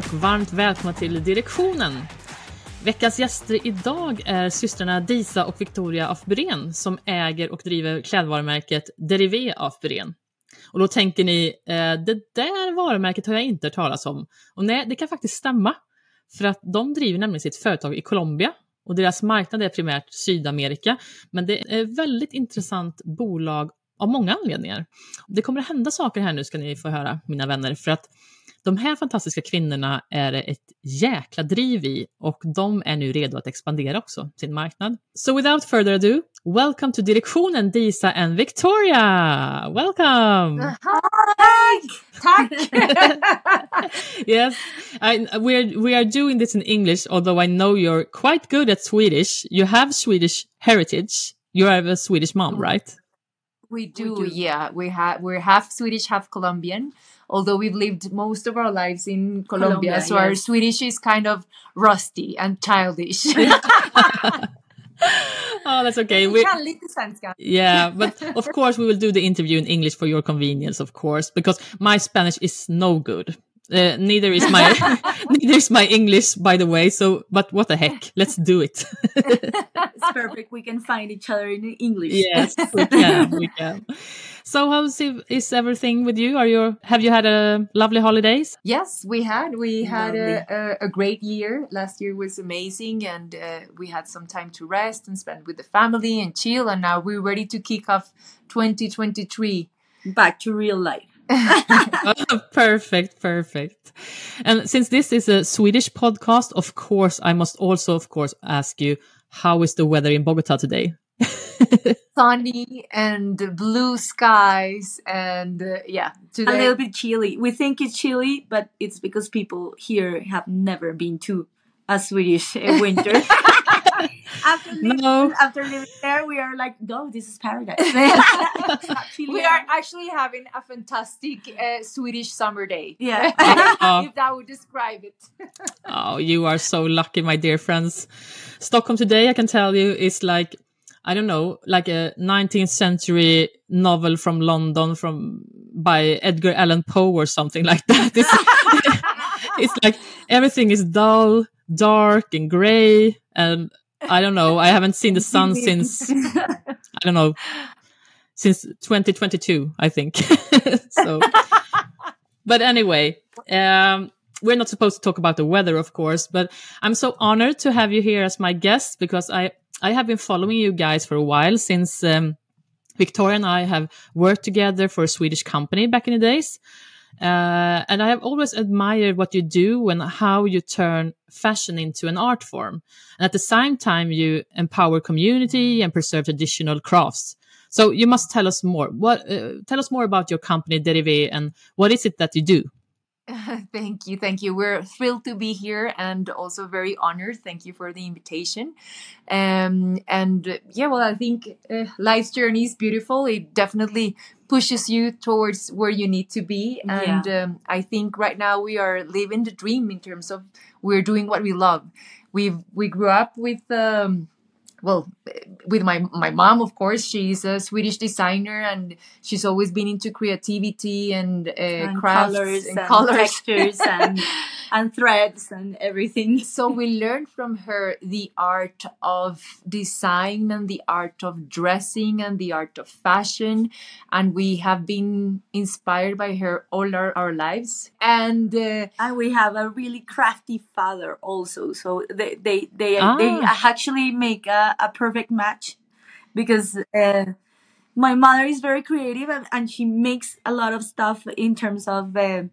och varmt välkomna till Direktionen. Veckans gäster idag är systrarna Disa och Victoria af Buren som äger och driver klädvarumärket Derivé af Buren. Och då tänker ni, eh, det där varumärket har jag inte hört talas om. Och nej, det kan faktiskt stämma. För att de driver nämligen sitt företag i Colombia och deras marknad är primärt Sydamerika. Men det är ett väldigt intressant bolag av många anledningar. Det kommer att hända saker här nu ska ni få höra, mina vänner, för att de här fantastiska kvinnorna är ett jäkla driv i och de är nu redo att expandera också sin marknad. So without further ado, welcome to Direktionen Disa and Victoria! Welcome! Hi! Tack! yes, I, we're, we are doing this in English, although I know you're quite good at Swedish. You have Swedish heritage. You have a Swedish mom, right? We do, we do. yeah. We have we're half Swedish, half Colombian. Although we've lived most of our lives in Colombia, Colombia so yes. our Swedish is kind of rusty and childish. oh, that's okay. We, yeah, but of course we will do the interview in English for your convenience, of course, because my Spanish is no good. Uh, neither is my neither is my English, by the way. So, but what the heck? Let's do it. it's perfect. We can find each other in English. Yes, we can. We can. So, how's is everything with you? Are you have you had a lovely holidays? Yes, we had. We had a, a, a, great year. Last year was amazing, and uh, we had some time to rest and spend with the family and chill. And now we're ready to kick off 2023 back to real life. perfect, perfect. And since this is a Swedish podcast, of course, I must also, of course, ask you, how is the weather in Bogota today? Sunny and blue skies, and uh, yeah, today. a little bit chilly. We think it's chilly, but it's because people here have never been to a Swedish winter. after living, no. after living there, we are like, no, this is paradise. we are actually having a fantastic uh, Swedish summer day. Yeah, oh. if that would describe it. oh, you are so lucky, my dear friends. Stockholm today, I can tell you, is like I don't know, like a 19th century novel from London from by Edgar Allan Poe or something like that. It's, it's like everything is dull, dark and gray and I don't know. I haven't seen the sun since I don't know since 2022, I think. so, but anyway, um, we're not supposed to talk about the weather, of course, but I'm so honored to have you here as my guest because I I have been following you guys for a while since um, Victoria and I have worked together for a Swedish company back in the days. Uh, and I have always admired what you do and how you turn fashion into an art form. And at the same time, you empower community and preserve traditional crafts. So you must tell us more. What uh, tell us more about your company Derivé and what is it that you do? thank you, thank you. We're thrilled to be here and also very honored. Thank you for the invitation. Um, and yeah, well, I think uh, life's journey is beautiful. It definitely pushes you towards where you need to be. And yeah. um, I think right now we are living the dream in terms of we're doing what we love. We've we grew up with. Um, well with my my mom of course she's a swedish designer and she's always been into creativity and, uh, and crafts colors and, and colors. textures and and threads and everything. So we learned from her the art of design and the art of dressing and the art of fashion. And we have been inspired by her all our, our lives. And uh, and we have a really crafty father also. So they they they, ah. they actually make a a, perfect match because uh, my mother is very creative and, and, she makes a lot of stuff in terms of uh,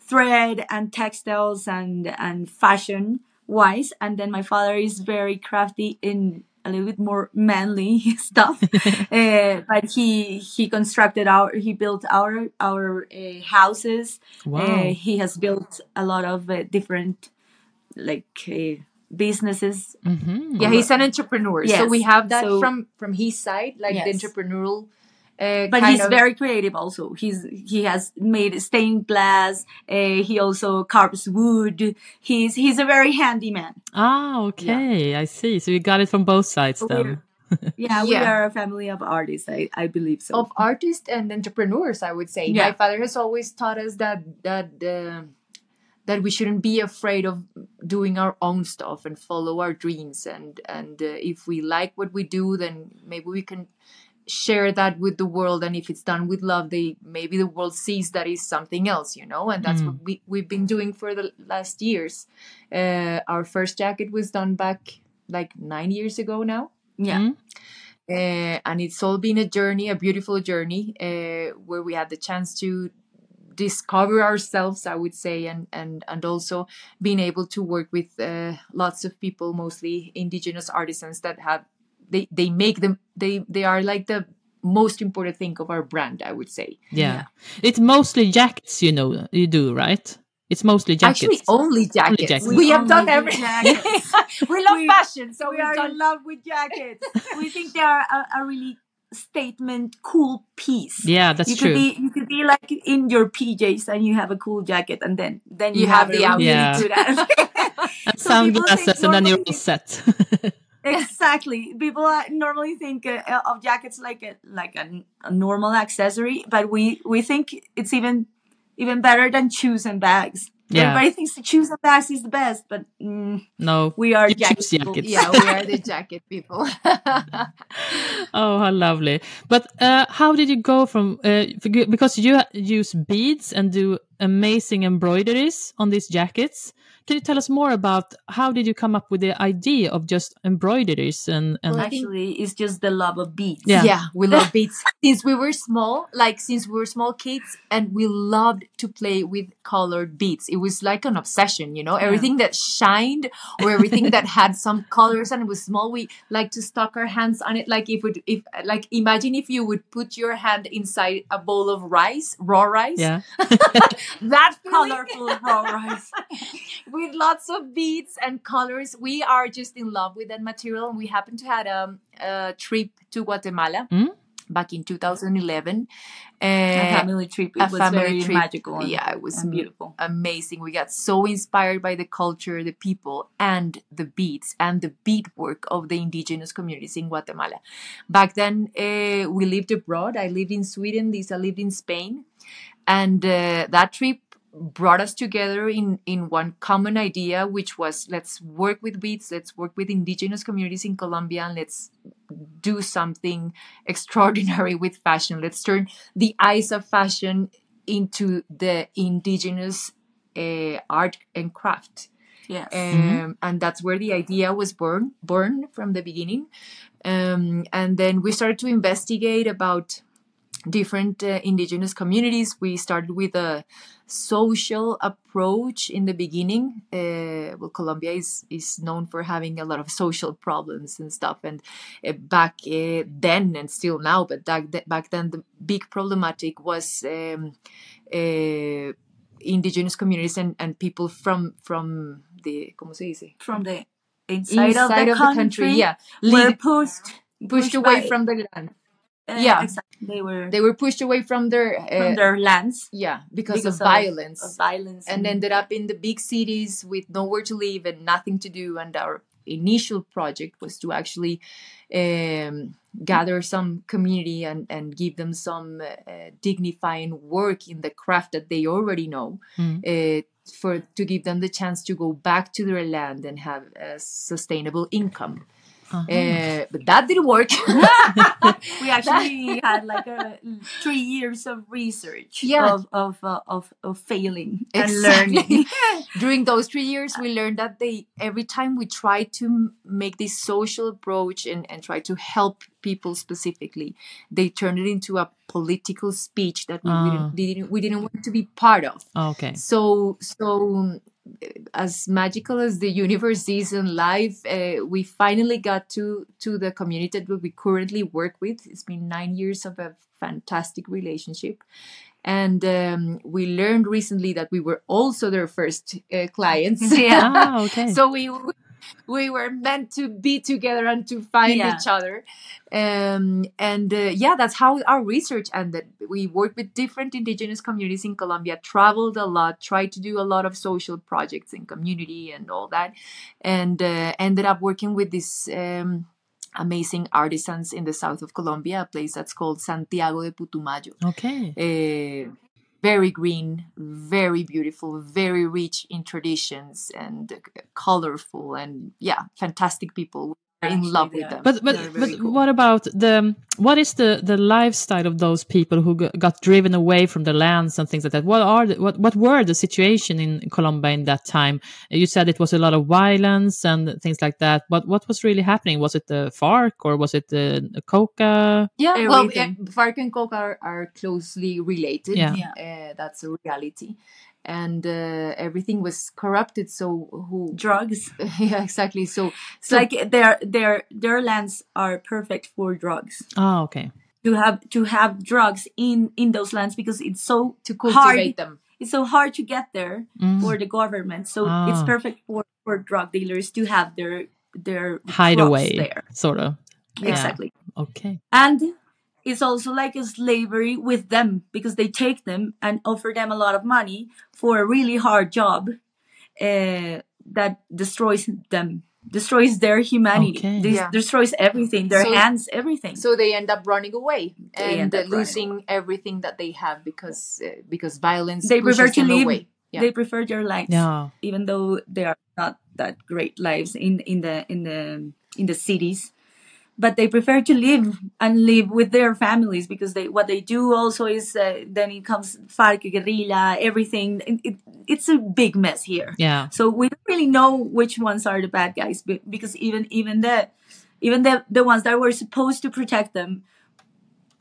thread and textiles and and fashion wise. And then my father is very crafty in a little bit more manly stuff. Uh, but he he constructed our he built our our uh, houses. Wow. Uh, he has built a lot of uh, different like uh, businesses. Mm-hmm. Yeah, he's an entrepreneur. Yes. So we have that so, from from his side, like yes. the entrepreneurial. Uh, but he's of... very creative also. He's he has made stained glass. Uh, he also carves wood. He's he's a very handy man. Ah, okay, yeah. I see. So you got it from both sides so then. yeah, we are a family of artists. I, I believe so. Of artists and entrepreneurs, I would say. Yeah. My father has always taught us that that. Uh, that we shouldn't be afraid of doing our own stuff and follow our dreams and and uh, if we like what we do then maybe we can share that with the world and if it's done with love they maybe the world sees that is something else you know and that's Mm. what we, we've been doing for the last years uh, our first jacket was done back like nine years ago now Yeah. Mm. uh, and it's all been a journey, a beautiful journey, uh, where we had the chance to discover ourselves, I would say, and and and also being able to work with uh, lots of people, mostly indigenous artisans that have they they make them they they are like the most important thing of our brand, I would say. Yeah. It's mostly jackets, you know, you do, right? It's mostly jackets. Actually, only jackets. jackets. We, We have done do everything. jackets. we love We- fashion, so we we've are done in love with jackets. we think they are a, a really statement, cool piece. Yeah, that's you true. could be you could be like in your PJs and you have a cool jacket and then then you, You have the a really outfit. good outfit. and so people think sunglasses, and then you're all set. exactly. People uh, normally think uh, of jackets like a like a, a normal accessory, but we we think it's even even better than shoes and bags. Yeah. Everybody thinks the shoes and bags is the best, but mm, no. we are You jacket choose people. jackets. yeah, we are the jacket people. Oh, how lovely! But uh, how did you go from uh, because you use beads and do amazing embroideries on these jackets? Can you tell us more about how did you come up with the idea of just embroideries and and Well, Actually, it's just the love of beads. Yeah. Yeah. we love beads. since we were small, like since we were small kids, and we loved to play with colored beads. It was like an obsession, you know. Everything that shined or everything that had some colors and it was small, we like to stuck our hands on it. Like if it, if like imagine if you would put your hand inside a bowl of rice, raw rice. yeah? That. Colorful raw rice. With lots of beads and colors. We are just in love with that material. And we happened to had um, a trip to Guatemala Mm. back in 2011. a Uh, family trip. It a was very trip. magical. Yeah, it was beautiful. amazing. We got so inspired by the culture, the people, and the beads and the beadwork of the indigenous communities in Guatemala. Back then, uh, we lived abroad. I lived in Sweden. Diza lived in Spain, and uh, that trip brought us together in in one common idea, which was let's work with beads, let's work with indigenous communities in Colombia, and let's do something extraordinary with fashion. Let's turn the eyes of fashion into the indigenous uh, art and craft. Yes. Um, and that's where the idea was born born from the beginning um, and then we started to investigate about different uh, indigenous communities. We started with a social approach in the beginning. Uh, well colombia is is known for having a lot of social problems and stuff and uh, back uh, then and still now but back, th- back then the big problematic was um, uh, indigenous communities and, and people from from the ¿cómo se dice? From the inside, inside of the country, yeah. were lead- pushed pushed away by- from the land uh, yeah. exactly. they were they were pushed away from their uh, from their lands yeah because, because of violence of violence and ended up in the big cities with nowhere to live and nothing to do. And our initial project was to actually um, gather some community and, and give them some uh, dignifying work in the craft that they already know. Mm. Uh, for to give them the chance to go back to their land and have a sustainable income, Uh-huh. uh, but that didn't work. we actually had like a three years of research Yeah. of of, uh, of of failing and learning during those three years we learned that they every time we try to make this social approach and, and try to help people specifically they turned it into a political speech that we, Ah. didn't, didn't we didn't want to be part of Oh, okay. so so as magical as the universe is in life uh, we finally got to to the community that we currently work with it's been nine years of a fantastic relationship and um, we learned recently that we were also their first uh, clients Yeah. Ah, okay. so we we were meant to be together and to find Yeah. each other um, and uh, yeah that's how our research ended we worked with different indigenous communities in colombia traveled a lot tried to do a lot of social projects in community and all that and uh, ended up working with this um, amazing artisans in the south of colombia a place that's called santiago de putumayo okay. uh, very green, very beautiful, very rich in traditions and colorful and yeah, fantastic people in love with them. But but but cool. what about the what is the the lifestyle of those people who got driven away from the lands and things like that? What are the, what what were the situation in Colombia in that time? You said it was a lot of violence and things like that. What what was really happening? Was it the FARC or was it the Coca? Yeah, Everything. well, yeah, FARC and Coca are, are closely related. Yeah, yeah. Uh, that's a reality and uh, everything was corrupted so who drugs. Yeah exactly. So so like their their their lands are perfect for drugs. Oh okay. To have to have drugs in in those lands because it's so to cultivate hard, them. it's so hard to get there mm. for the government. So ah. it's perfect for for drug dealers to have their their hideaway there. sort of yeah. exactly okay. And it's also like a slavery with them because they take them and offer them a lot of money for a really hard job uh, that destroys them destroys their humanity okay. yeah. destroys everything their so, hands everything so they end up running away they and losing away. everything that they have because uh, because violence they prefer to live yeah. they prefer their lives yeah. even though they are not that great lives in in the in the in the cities but they prefer to live and live with their families because they what they do also is uh, then it comes FARC guerrilla everything. It, it, it's a big mess here. Yeah. So we don't really know which ones are the bad guys because even even the even the the ones that were supposed to protect them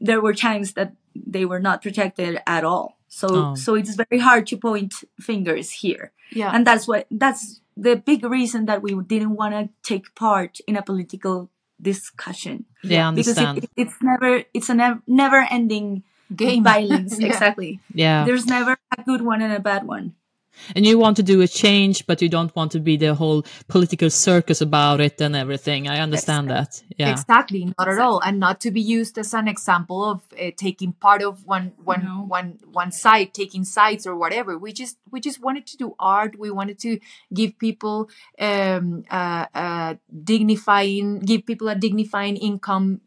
there were times that they were not protected at all. So oh. so it's very hard to point fingers here. Yeah. And that's what that's the big reason that we didn't want to take part in a political discussion. Yeah, understand. Because it, it's never it's a never never ending game violence. yeah. Exactly. Yeah. There's never a good one and a bad one and you want to do a change but you don't want to be the whole political circus about it and everything. I understand exactly. that. Yeah. Exactly. Not at all. And not to be used as an example of uh, taking part of one one no. one one side taking sides or whatever. We just we just wanted to do art. We wanted to give people um uh, uh dignifying give people a dignifying income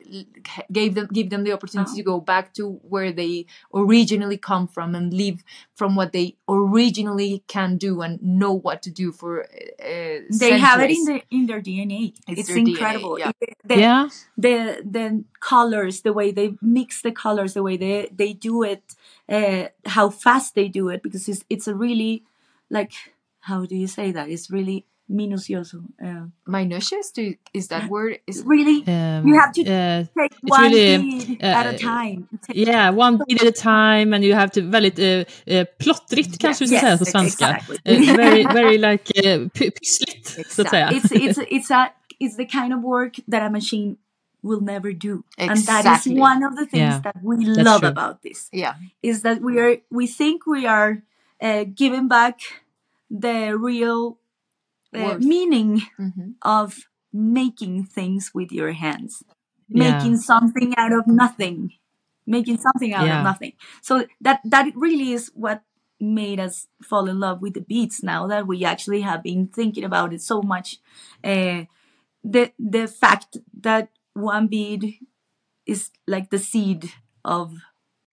gave them give them the opportunity uh-huh. to go back to where they originally come from and live from what they originally can do and know what to do for uh, they centuries. have it in their in their dna it's, it's their incredible DNA, yeah. The, yeah the the colors the way they mix the colors the way they they do it uh, how fast they do it because it's it's a really like how do you say that it's really minucioso. Uh, Minutious? Do you, is that word? Is really? Um, you have to uh, take one really, bead uh, at a time. Yeah, one bead at a time, and you have to väldigt uh, uh, plottrigt kanske vi ska säga på svenska. Exactly. Uh, very, very like uh, pyssligt exactly. så att säga. It's it's it's a it's the kind of work that a machine will never do, exactly. and that is one of the things yeah. that we That's love true. about this. Yeah, is that we are we think we are uh, giving back the real uh, meaning mm-hmm. of making things with your hands, yeah. making something out of nothing, making something out yeah. of nothing. So that that really is what made us fall in love with the beats. Now that we actually have been thinking about it so much, uh, the the fact that one bead is like the seed of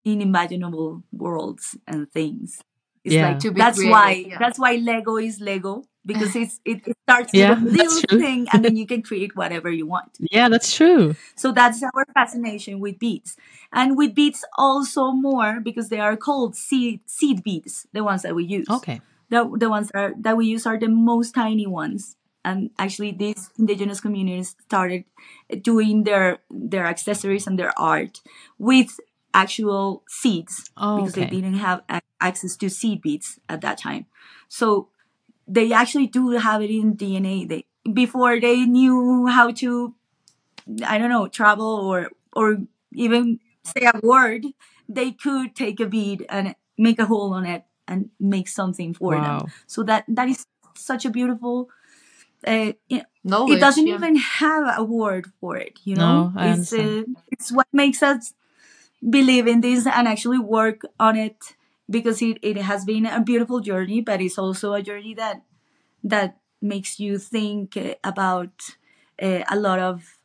unimaginable worlds and things. It's yeah. like that's creative, why yeah. that's why Lego is Lego because it's it, it starts yeah, with a little thing and then you can create whatever you want. Yeah, that's true. So that's our fascination with beads. And with beads also more because they are called seed seed beads, the ones that we use. Okay. The, the ones that, are, that we use are the most tiny ones. And actually these indigenous communities started doing their their accessories and their art with actual seeds oh, because okay. they didn't have access to seed beads at that time. So they actually do have it in DNA. They before they knew how to, I don't know, travel or or even say a word, they could take a bead and make a hole on it and make something for wow. them. So that that is such a beautiful. Uh, Knowledge, it doesn't yeah. even have a word for it, you know. No, it's uh, it's what makes us believe in this and actually work on it because it, it has been a beautiful journey, but it's also a journey that that makes you think about uh, a lot of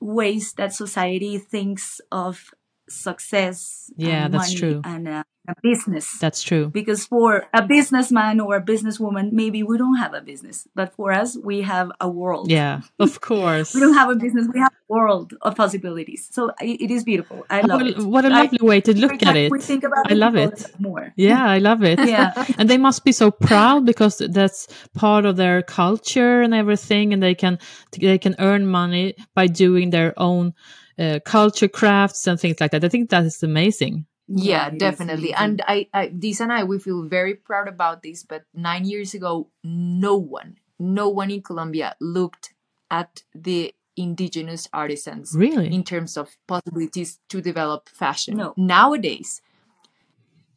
ways that society thinks of success Yeah, and that's true. and uh, a business That's true. because for a businessman or a businesswoman maybe we don't have a business but for us we have a world Yeah, of course. we don't have a business we have a world of possibilities so i- it is beautiful i love What, it what a lovely way to look at it. we think about I love it. more Yeah, I love it. Yeah. and they must be so proud because that's part of their culture and everything, and they can they can earn money by doing their own uh, culture crafts and things like that. I think that is amazing. yeah, it is definitely and I, I this and i we feel very proud about this but nine years ago no one no one in colombia looked at the indigenous artisans Really? in terms of possibilities to develop fashion No. nowadays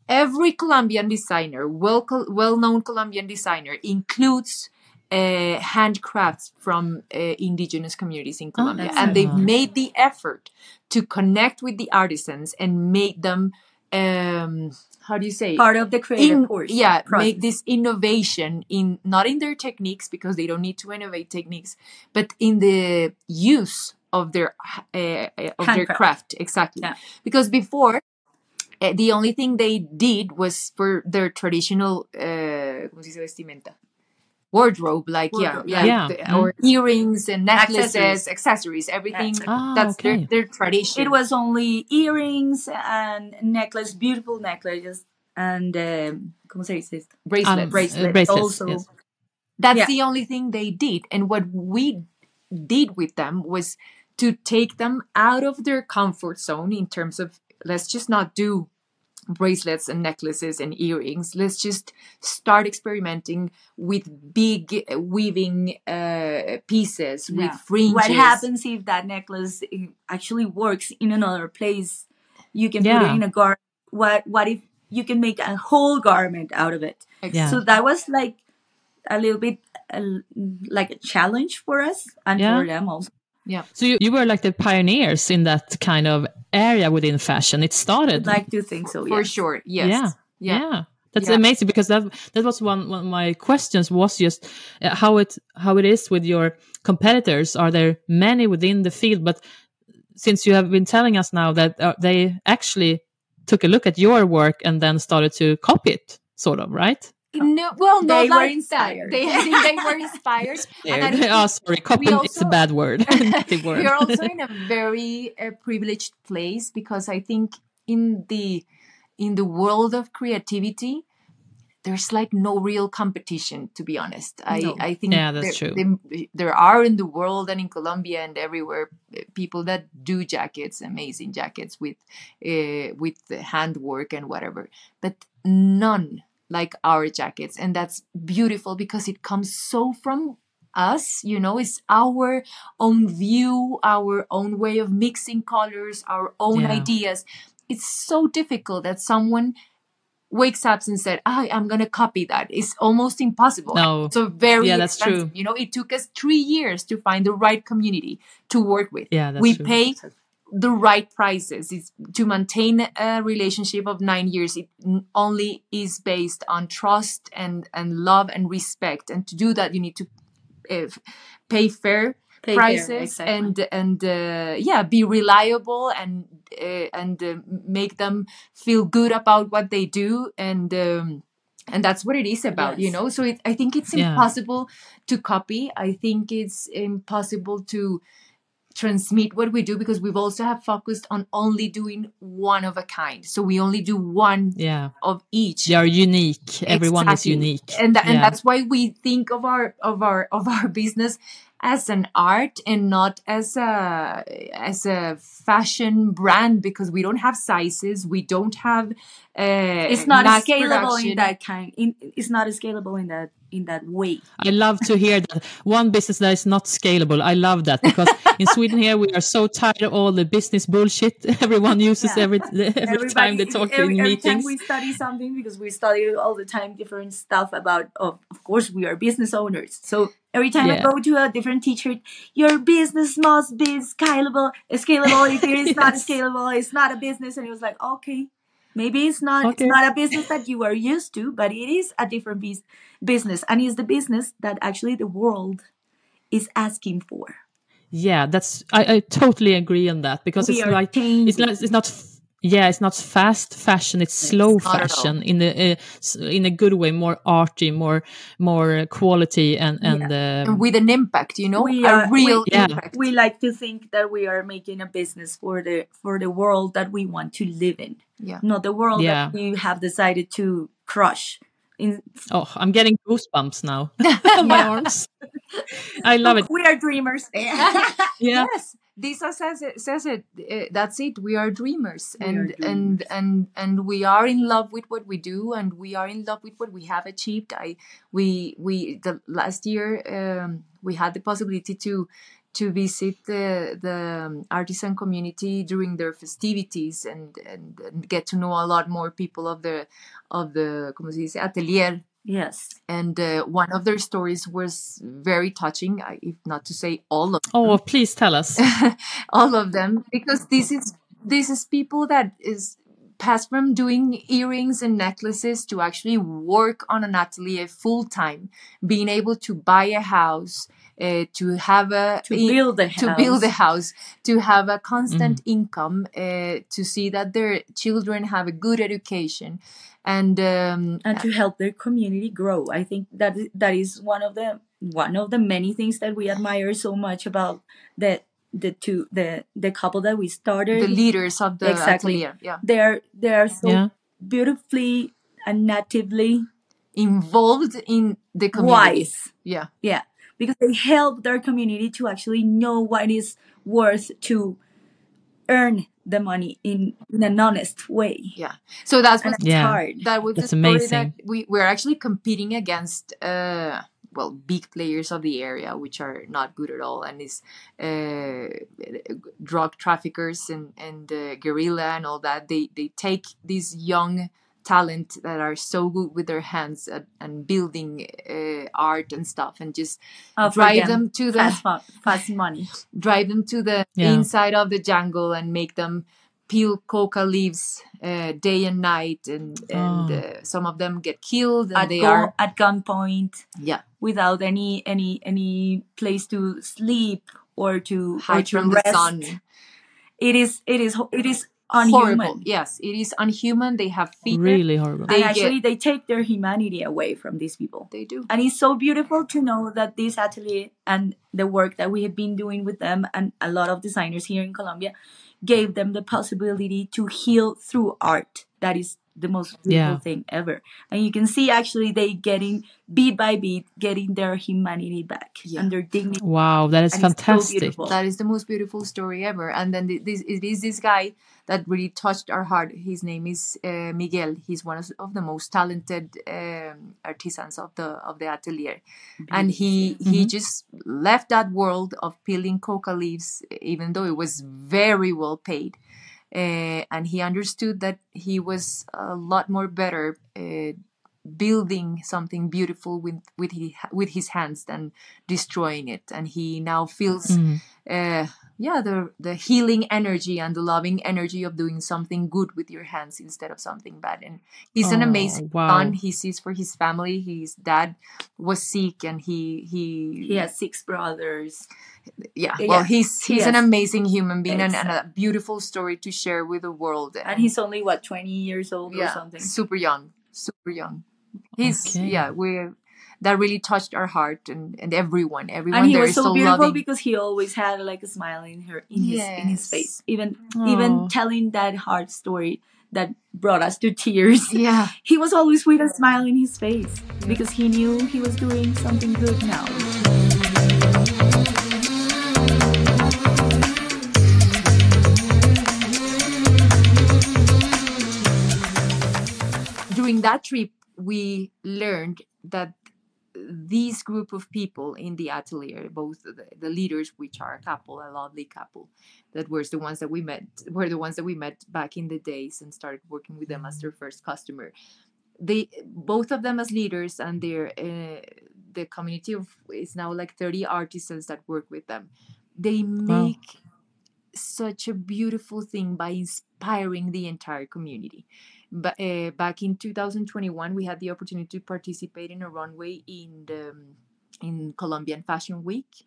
every colombian designer well well known colombian designer includes uh, handcrafts from uh, indigenous communities in Colombia, that's and they've made the effort to connect with the artisans and make them um, how do you say part of the creative in, course yeah process. make this innovation in not in their techniques because they don't need to innovate techniques but in the use of their uh, of their craft. Exactly. Yeah. because before uh, the only thing they did was for their traditional uh, ¿cómo se dice vestimenta? Wardrobe like Wardrobe, yeah yeah. the- Yeah. or earrings and necklaces Accessories. accessories, everything Ah, that's okay. their, their tradition it was only earrings and necklace beautiful necklaces and um, ¿cómo se dice esto? bracelets Um, bracelet uh, bracelets, also yes. That's Yeah. the only thing they did. And what we did with them was to take them out of their comfort zone in terms of let's just not do bracelets and necklaces and earrings. Let's just start experimenting with big weaving uh, pieces with Yeah. fringes. what happens if that necklace eh, actually works in another place you can put it in a gar what what if you can make a whole garment out of it Yeah. so that was like a little bit uh, like a challenge for us and Yeah. for them also Yeah so you, you were like the pioneers in that kind of area within fashion. It started. I'd like to think so For sure. Yes. Yeah. Yeah. yeah. That's Yeah. amazing because that that was one, one of my questions was just uh, how it how it is with your competitors. Are there many within the field? But since you have been telling us now that uh, they actually took a look at your work and then started to copy it, sort of, right? No, well, not They were like that. inspired. They, they were inspired. And I oh, sorry, copy is a bad word. Negative word. You're also in a very uh, privileged place because I think in the in the world of creativity, there's like no real competition. To be honest, I No. I think Yeah, that's there, true. There, there are in the world and in Colombia and everywhere uh, people that do jackets, amazing jackets with uh, with handwork and whatever, but none like our jackets, and that's beautiful because it comes so from us you know it's our own view our own way of mixing colors our own Yeah. ideas it's so difficult that someone wakes up and said I, i'm gonna copy that it's almost impossible No. so very Yeah, that's expensive. true. you know it took us three years to find the right community to work with Yeah, that's we true. pay the right prices. It's to maintain a relationship of nine years it only is based on trust and and love and respect. And to do that you need to uh, pay fair Pay fair, prices exactly. and and uh, yeah be reliable and uh, and uh, make them feel good about what they do. And um, and that's what it is about you know? So it, i think it's Yeah. impossible to copy. I think it's impossible to transmit what we do because we've also have focused on only doing one of a kind. So we only do one Yeah, of each. They are unique. Everyone is unique, and tha- and that's why we think of our of our of our business as an art and not as a as a fashion brand because we don't have sizes. We don't have uh it's not mass scalable production. in that kind in, it's not scalable in that in that way. I love to hear that. One business that is not scalable. I love that because in Sweden here we are so tired of all the business bullshit. Everyone uses Yeah. every every time they talk every, in every meetings. time we study something because we study all the time different stuff about of, of course we are business owners. So every time i go to a different teacher your business must be scalable scalable. If it is not scalable it's not a business. And it was like okay maybe it's not Okay. it's not a business that you are used to but it is a different bus- business and it's the business that actually the world is asking for. Yeah, that's I, I totally agree on that because we it's are like changing it's not it's not yeah it's not fast fashion it's slow fashion in a uh, in a good way more arty more more quality and and, yeah. uh, with an impact you know? We are, a real we, impact. yeah. we like to think that we are making a business for the for the world that we want to live in. Yeah. Not the world yeah. that we have decided to crush in oh i'm getting goosebumps now my arms i love it we are dreamers yeah. yes Diza says it. Says it. Uh, that's it. We are dreamers, we and are dreamers. and and and we are in love with what we do, and we are in love with what we have achieved. I we we the last year um, we had the possibility to to visit the the artisan community during their festivities and, and, and get to know a lot more people of the of the como se dice atelier Yes. And uh, one of their stories was very touching, if not to say all of them. Oh, please tell us. all of them, because this is this is people that is passed from doing earrings and necklaces to actually work on an atelier full time, being able to buy a house, uh, to have a to build a to build a house, to have a constant mm. income, uh, to see that their children have a good education, and um, and to help their community grow. I think that that is one of the one of the many things that we admire so much about the the two the the couple that we started the leaders of the exactly atelier. yeah they're they're so yeah. beautifully and natively involved in the community wise yeah yeah because they help their community to actually know what it is worth to earn the money in, in an honest way. Yeah. So that's what's yeah. hard. That was that's amazing. That we we're actually competing against uh well big players of the area which are not good at all and is uh, drug traffickers and and uh, guerrilla and all that they they take these young talent that are so good with their hands at, and building uh, art and stuff and just oh, drive them to the fast, fast money drive them to the yeah. inside of the jungle and make them peel coca leaves uh, day and night and and oh. uh, some of them get killed and at they go, are at gunpoint yeah without any any any place to sleep or to hide or to from rest. the sun it is it is it is unhuman. Horrible. Yes, it is unhuman. They have fear. Really horrible. They and actually, get, they take their humanity away from these people. They do. And it's so beautiful to know that this atelier and the work that we have been doing with them and a lot of designers here in Colombia gave them the possibility to heal through art. That is the most beautiful yeah. thing ever. And you can see actually they getting beat by beat, getting their humanity back yeah. and their dignity. Wow, that is and fantastic. So that is the most beautiful story ever. And then this it is this guy that really touched our heart. His name is uh, Miguel. He's one of, of the most talented um, artisans of the of the atelier, Beautiful. and he mm-hmm. he just left that world of peeling coca leaves, even though it was very well paid uh, and he understood that he was a lot more better uh, building something beautiful with with his, with his hands than destroying it. And he now feels mm-hmm. uh, yeah the the healing energy and the loving energy of doing something good with your hands instead of something bad. And he's oh, an amazing wow. son. He sees for his family. His dad was sick and he he he has six brothers. Yeah, yeah. well he's he's an amazing human being and, and, a beautiful story to share with the world. And, and he's only what 20 years old yeah, or something? super young super young he's okay. yeah we that really touched our heart and, and everyone everyone and he was so, so beautiful loving. because he always had like a smile in her in yes. his in his face even Aww. even oh. telling that hard story that brought us to tears yeah he was always with a smile in his face because he knew he was doing something good now during that trip we learned that these group of people in the atelier, both the, the, leaders, which are a couple, a lovely couple, that were the ones that we met, were the ones that we met back in the days and started working with them as their first customer. They both of them as leaders, and their uh, the community of is now like thirty artisans that work with them. They make wow. such a beautiful thing by inspiring the entire community but uh, back in 2021 we had the opportunity to participate in a runway in the in Colombian Fashion Week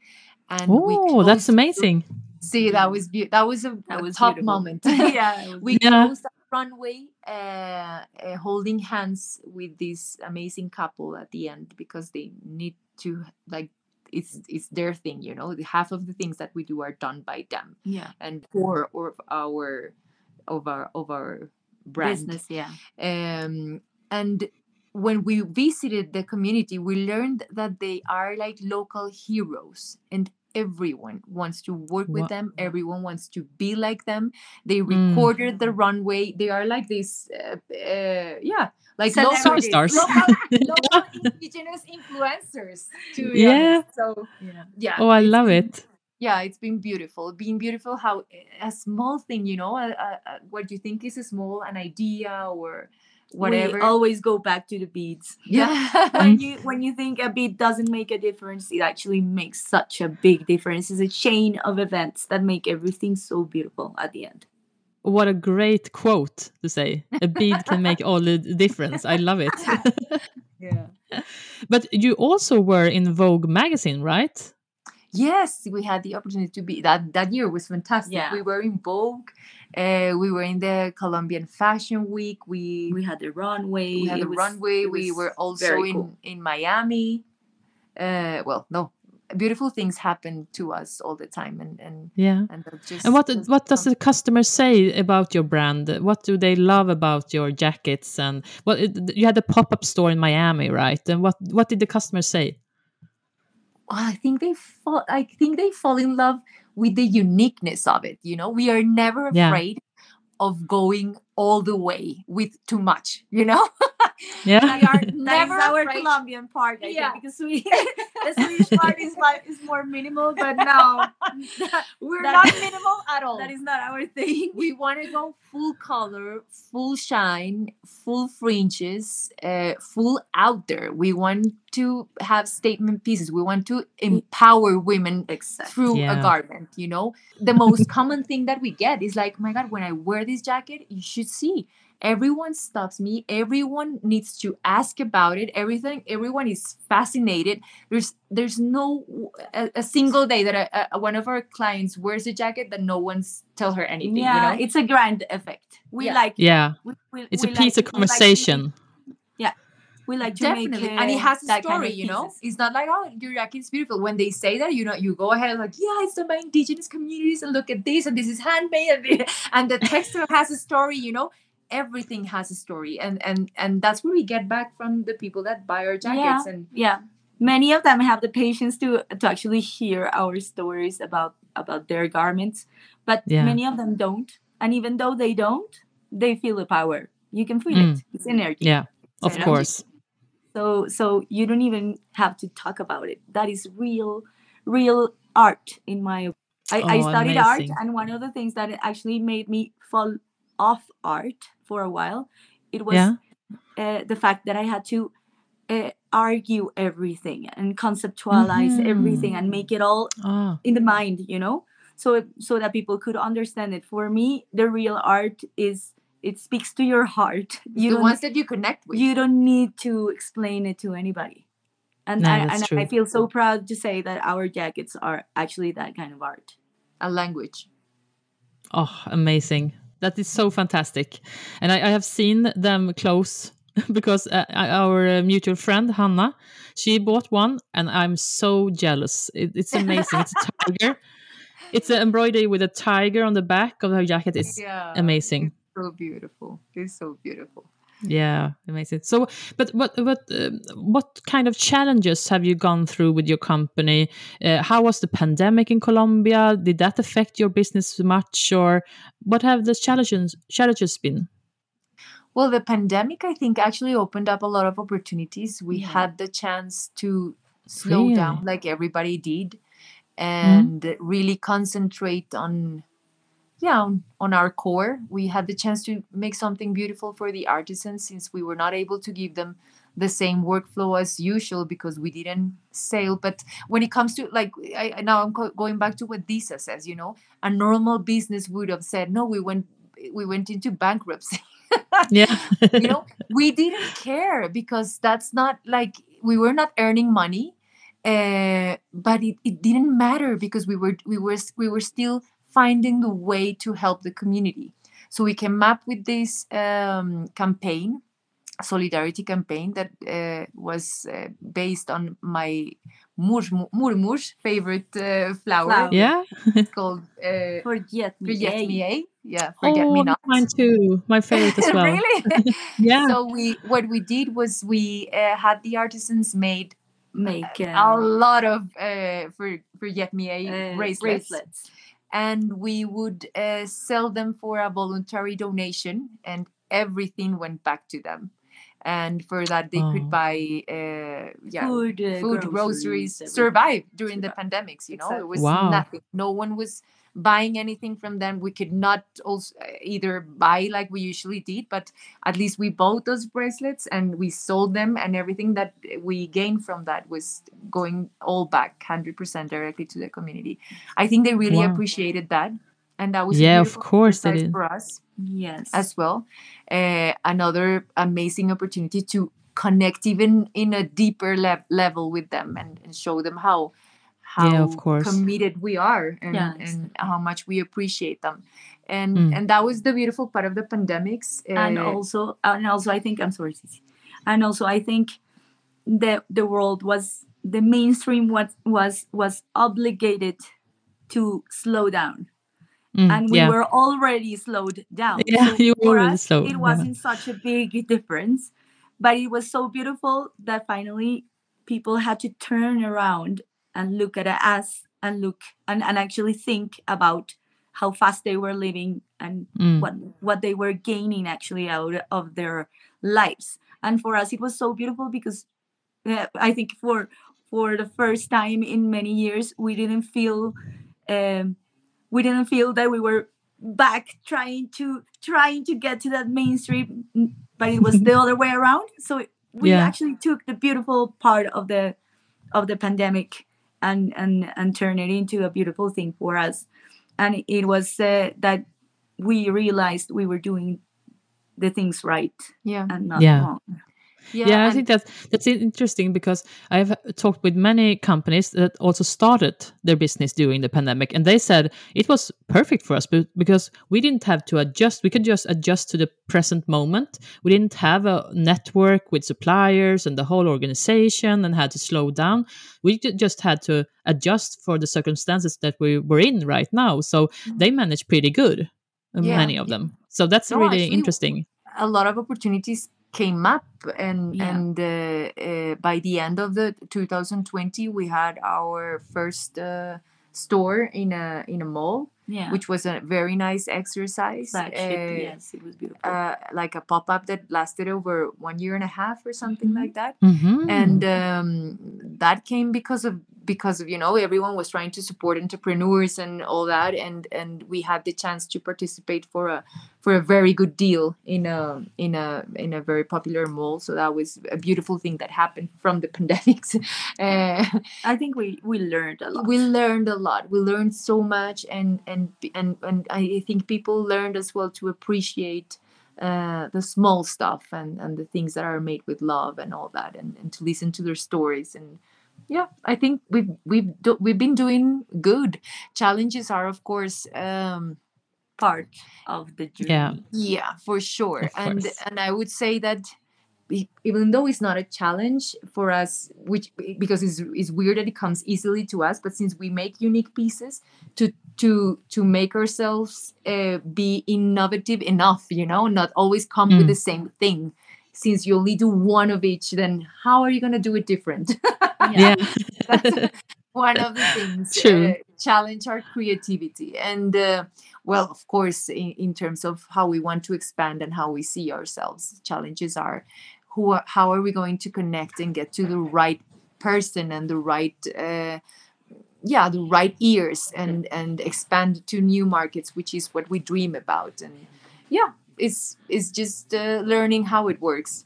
and oh that's amazing See, that was be- that was a, That a was top beautiful. moment. yeah, we Yeah. closed the runway uh, uh, holding hands with this amazing couple at the end because they need to like it's it's their thing you know the half of the things that we do are done by them yeah. and for or our of our of our brand Business, yeah. um, and when we visited the community we learned that they are like local heroes and everyone wants to work with Wha- them everyone wants to be like them they Mm. recorded the runway they are like this uh, uh, yeah like local, Superstars. local, local indigenous influencers to be Yeah. honest. so Yeah. yeah Oh, I love it. Yeah it's been beautiful being beautiful how a small thing you know a, a, a- what you think is a small an idea or whatever We always go back to the beads. yeah when you when you think a bead doesn't make a difference, it actually makes such a big difference. It's a chain of events that make everything so beautiful at the end. What a great quote to say. A bead can make all the difference. I love it. yeah but you also were in Vogue magazine, right? Yes we had the opportunity to be that that year was fantastic Yeah. we were in vogue uh, we were in the colombian fashion week we We had the runway. we had the was- runway we were also very in in miami uh well no beautiful things happen to us all the time and and Yeah. and just And what just what does the customer say about your brand? What do they love about your jackets? And well, it, you had a pop up store in Miami, right? And what what did the customers say? Well, I think they fall I think they fall in love with the uniqueness of it. You know, we are never Yeah. afraid of going all the way with too much, you know? Yeah. we are never our afraid. Colombian part, I Yeah. think, because we the Swedish part is like is more minimal, but no, that, We're That- not minimal at all. that is not our thing. we want to go full color, full shine, full fringes, uh, full out there. We want to have statement pieces. We want to empower women Exactly. through Yeah. a garment you know the most common thing that we get is like my god when i wear this jacket you should see. Everyone stops me. Everyone needs to ask about it. Everything everyone is fascinated. There's there's no a, a single day that a, a, one of our clients wears a jacket that no one's tell her anything Yeah, you know? it's a grand effect. We Yeah. like Yeah. we, we, It's we a piece of conversation like to make- conversation. We like to Definitely, make and it has a that kind story, of you know. It's not like oh, your jacket's beautiful. When they say that, you know, you go ahead and like, yeah, it's done by indigenous communities, and look at this, and this is handmade, and the, and the textile has a story, you know. Everything has a story, and and and that's what we get back from the people that buy our jackets. And yeah many of them have the patience to to actually hear our stories about about their garments but Yeah. many of them don't and even though they don't they feel the power you can feel Mm. it it's energy Yeah. Of energy. course. So so you don't even have to talk about it that is real real art in my I, I Oh, studied art and one of the things that actually made me fall off art for a while it was Yeah. uh, the fact that I had to uh, argue everything and conceptualize Mhm. everything and make it all Ah. in the mind, you know, so so that people could understand it. For me, the real art is it speaks to your heart. You the don't ones that you connect with. you don't need to explain it to anybody. And No, I, and true. I feel so proud to say that our jackets are actually that kind of art. a language. Oh, amazing. That is so fantastic. And I, I have seen them close because uh, our uh, mutual friend, Hanna, she bought one and I'm so jealous. It, it's amazing. it's a tiger. It's an embroidery with a tiger on the back of her jacket. It's Yeah, amazing. So beautiful. It's so beautiful. Yeah, amazing. So, but what what uh, what kind of challenges have you gone through with your company? Uh, how was the pandemic in Colombia? Did that affect your business much, or what have the challenges challenges been? Well, the pandemic, I think, actually opened up a lot of opportunities. We Yeah. had the chance to slow Really? down like everybody did and really concentrate on yeah on, on our core we had the chance to make something beautiful for the artisans since we were not able to give them the same workflow as usual because we didn't sell but when it comes to like I, now i'm go- going back to what diza says you know a normal business would have said no we went we went into bankruptcy. Yeah, you know we didn't care because that's not like we were not earning money uh, but it, it didn't matter because we were we were we were still finding the way to help the community so we came up with this um, campaign solidarity campaign that uh, was uh, based on my murmur's favorite uh, flower. flower. Yeah, it's called uh, Forget Me. Forget Me. Yeah, Forget oh, Me Not. Mine too. My favorite as well. really? yeah. So we what we did was we uh, had the artisans made make a uh, lot of uh, for Forget Me uh, bracelets. bracelets. And we would uh, sell them for a voluntary donation, and everything went back to them and for that they oh. could buy uh, yeah food, uh, food groceries, groceries survive during survive. the pandemics you know exactly. it was wow. nothing no one was buying anything from them we could not also either buy like we usually did but at least we bought those bracelets and we sold them and everything that we gained from that was going all back 100% directly to the community. I think they really wow. appreciated that and that was yeah of course it is. for us yes. as well. Uh, another amazing opportunity to connect even in a deeper le- level with them and, and, show them how how yeah, of course. committed we are and, and how much we appreciate them and mm. and that was the beautiful part of the pandemics uh, and also and also i think i'm sorry Cici. and also i think the the world was the mainstream was was was obligated to slow down Mm, and we yeah. were already slowed down. Yeah, so you were us, slow. It wasn't such a big difference, but it was so beautiful that finally people had to turn around and look at us and look and, and actually think about how fast they were living and mm. what what they were gaining actually out of their lives. And for us, it was so beautiful because uh, I think for for the first time in many years, we didn't feel. Um, we didn't feel that we were back trying to trying to get to that mainstream but it was the other way around so we Yeah. actually took the beautiful part of the of the pandemic and and and turned it into a beautiful thing for us. And it was uh, that we realized we were doing the things right yeah. and not Yeah. wrong Yeah, I and- think that's that's interesting because I've talked with many companies that also started their business during the pandemic, and they said it was perfect for us be- because we didn't have to adjust. We could just adjust to the present moment. We didn't have a network with suppliers and the whole organization, and had to slow down. We just had to adjust for the circumstances that we were in right now. So they managed pretty good, uh, Yeah. many of them. So that's No, really actually, interesting. a lot of opportunities came up and Yeah. and uh, uh, by the end of the 2020 we had our first uh, store in a in a mall yeah which was a very nice exercise flagship uh, yes it was beautiful uh, like a pop-up that lasted over one year and a half or something Mhm. like that Mhm. and um, that came because of because of you know everyone was trying to support entrepreneurs and all that and and we had the chance to participate for a for a very good deal in a in a in a very popular mall. So that was a beautiful thing that happened from the pandemics. Uh, i think we we learned a lot. we learned a lot. We learned so much and and and and i think people learned as well to appreciate uh, the small stuff and and the things that are made with love and all that and, and to listen to their stories. And yeah i think we've we've do, we've been doing good. Challenges are of course um part of the journey Yeah. yeah for sure and and i would say that even though it's not a challenge for us which because it's, it's weird that it comes easily to us but since we make unique pieces to to to make ourselves uh, be innovative enough you know not always come with Mm. the same thing since you only do one of each then how are you going to do it different Yeah. that's one of the things True. uh, challenge our creativity. And uh, well of course in, in terms of how we want to expand and how we see ourselves challenges are who are, how are we going to connect and get to the right person and the right uh, yeah the right ears and and expand to new markets which is what we dream about. And yeah it's it's just uh, learning how it works.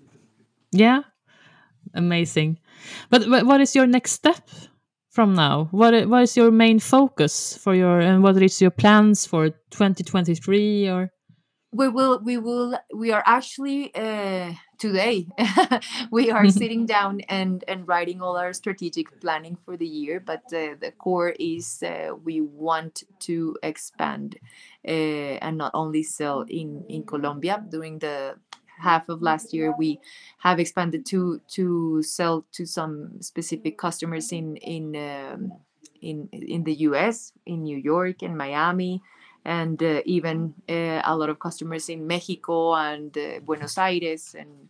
Yeah, amazing. But, but what is your next step from now? What what is your main focus for your and what is your plans for 2023 or we will we will we are actually uh, today we are sitting down and and writing all our strategic planning for the year but uh, the core is uh, we want to expand uh, and not only sell in in colombia during the half of last year we have expanded to to sell to some specific customers in in um, in in the us in new york and miami and uh, even uh, a lot of customers in Mexico and uh, Buenos Aires and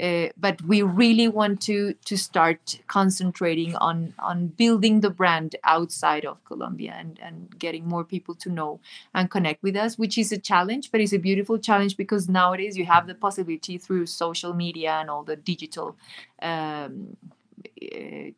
uh, but we really want to to start concentrating on on building the brand outside of Colombia and and getting more people to know and connect with us which is a challenge but it's a beautiful challenge because nowadays you have the possibility through social media and all the digital um,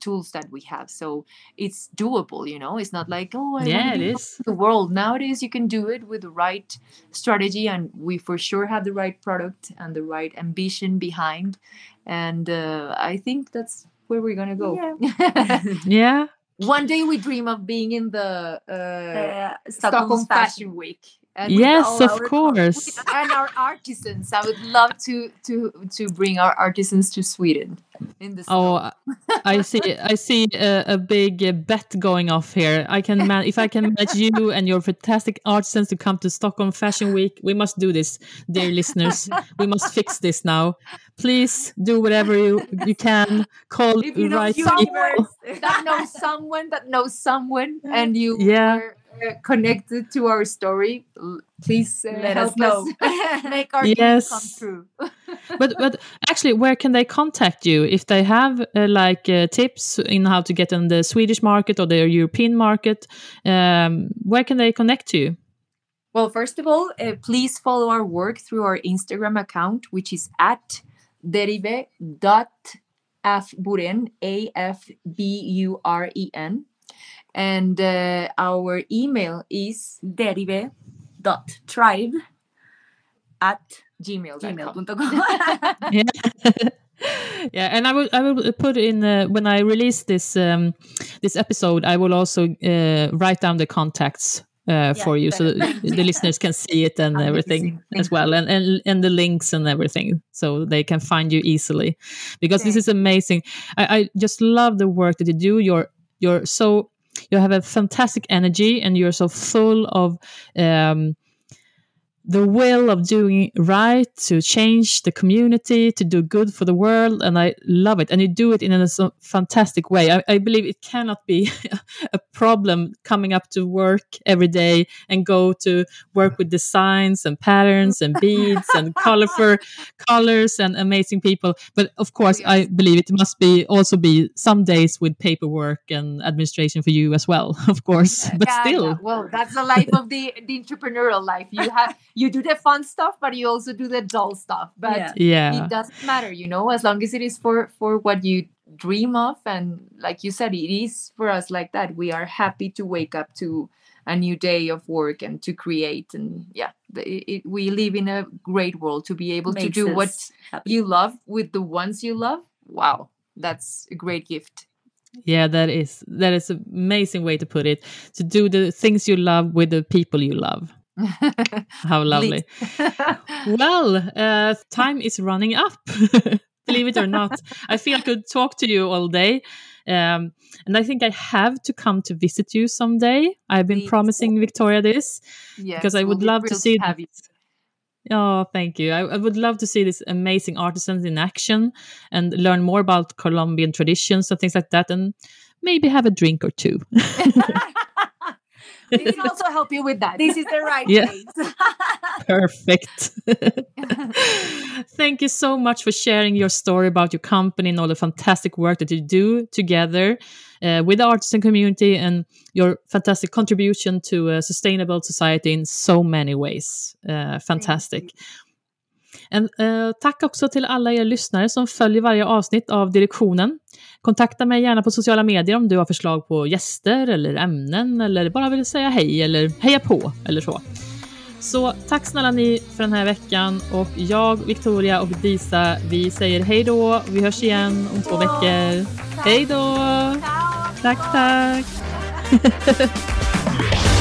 tools that we have. So it's doable you know? It's not like oh I yeah it is. the world. Nowadays you can do it with the right strategy and we for sure have the right product and the right ambition behind. And uh, i think that's where we're gonna go. Yeah. yeah. One day we dream of being in the uh, Uh, stockholm Stockholm's fashion week and yes of our- course and our artisans i would love to to to bring our artisans to sweden in the snow. Oh, I see. I see a, a big uh, bet going off here. I can man- if I can manage you and your fantastic artisans to come to Stockholm Fashion Week. We must do this, dear listeners. We must fix this now. Please do whatever you you can. Call If you know right someone that knows someone that knows someone and you Yeah. are connected to our story please uh, Let help us know. make our dream Yes. come true But but actually, where can they contact you if they have uh, like uh, tips in how to get on the Swedish market or the European market? Um, where can they connect to you? well first of all uh, please follow our work through our instagram account which is at derive.afburen a-f-b-u-r-e-n and uh, our email is derive.tribe at gmail.com gmail.com. yeah. Yeah and i will i will put in uh, when i release this um this episode i will also uh, write down the contacts uh, for you so the listeners can see it and Amazing. everything as well and, and and the links and everything so they can find you easily. Because this is amazing. I, I just love the work that you do. You're you're so you have a fantastic energy and you're so full of um the will of doing right to change the community to do good for the world and i love it. And you do it in a so fantastic way. I, I believe it cannot be a problem coming up to work every day and go to work with designs and patterns and beads and colorful colors and amazing people. But of course Yes. i believe it must be also be some days with paperwork and administration for you as well of course. But Yeah, still. Yeah. well that's the life of the the entrepreneurial life. You have you do the fun stuff but you also do the dull stuff but Yeah. yeah it doesn't matter you know as long as it is for for what you dream of and like you said it is for us like that we are happy to wake up to a new day of work and to create and yeah the, it, we live in a great world to be able to do what us happy. you love with the ones you love wow that's a great gift Yeah, that is that is an amazing way to put it. To do the things you love with the people you love. How lovely. well, uh, time is running up. Believe it or not, I feel I could talk to you all day. Um, and I think I have to come to visit you someday. I've been Please. promising Victoria this. yes, Because I we'll would love to see you. Oh, thank you. I, I would love to see these amazing artisans in action and learn more about Colombian traditions and things like that, and maybe have a drink or two. we can also help you with that This is the right Yeah. place. Perfect. Thank you so much for sharing your story about your company and all the fantastic work that you do together uh, with the artisan community and your fantastic contribution to a sustainable society in so many ways. Uh, fantastic. En, eh, tack också till alla er lyssnare som följer varje avsnitt av Direktionen. Kontakta mig gärna på sociala medier om du har förslag på gäster eller ämnen eller bara vill säga hej eller heja på eller så. Så tack snälla ni för den här veckan och jag, Victoria och Disa, vi säger hej då. Vi hörs igen om två veckor. Hej då! Tack, tack!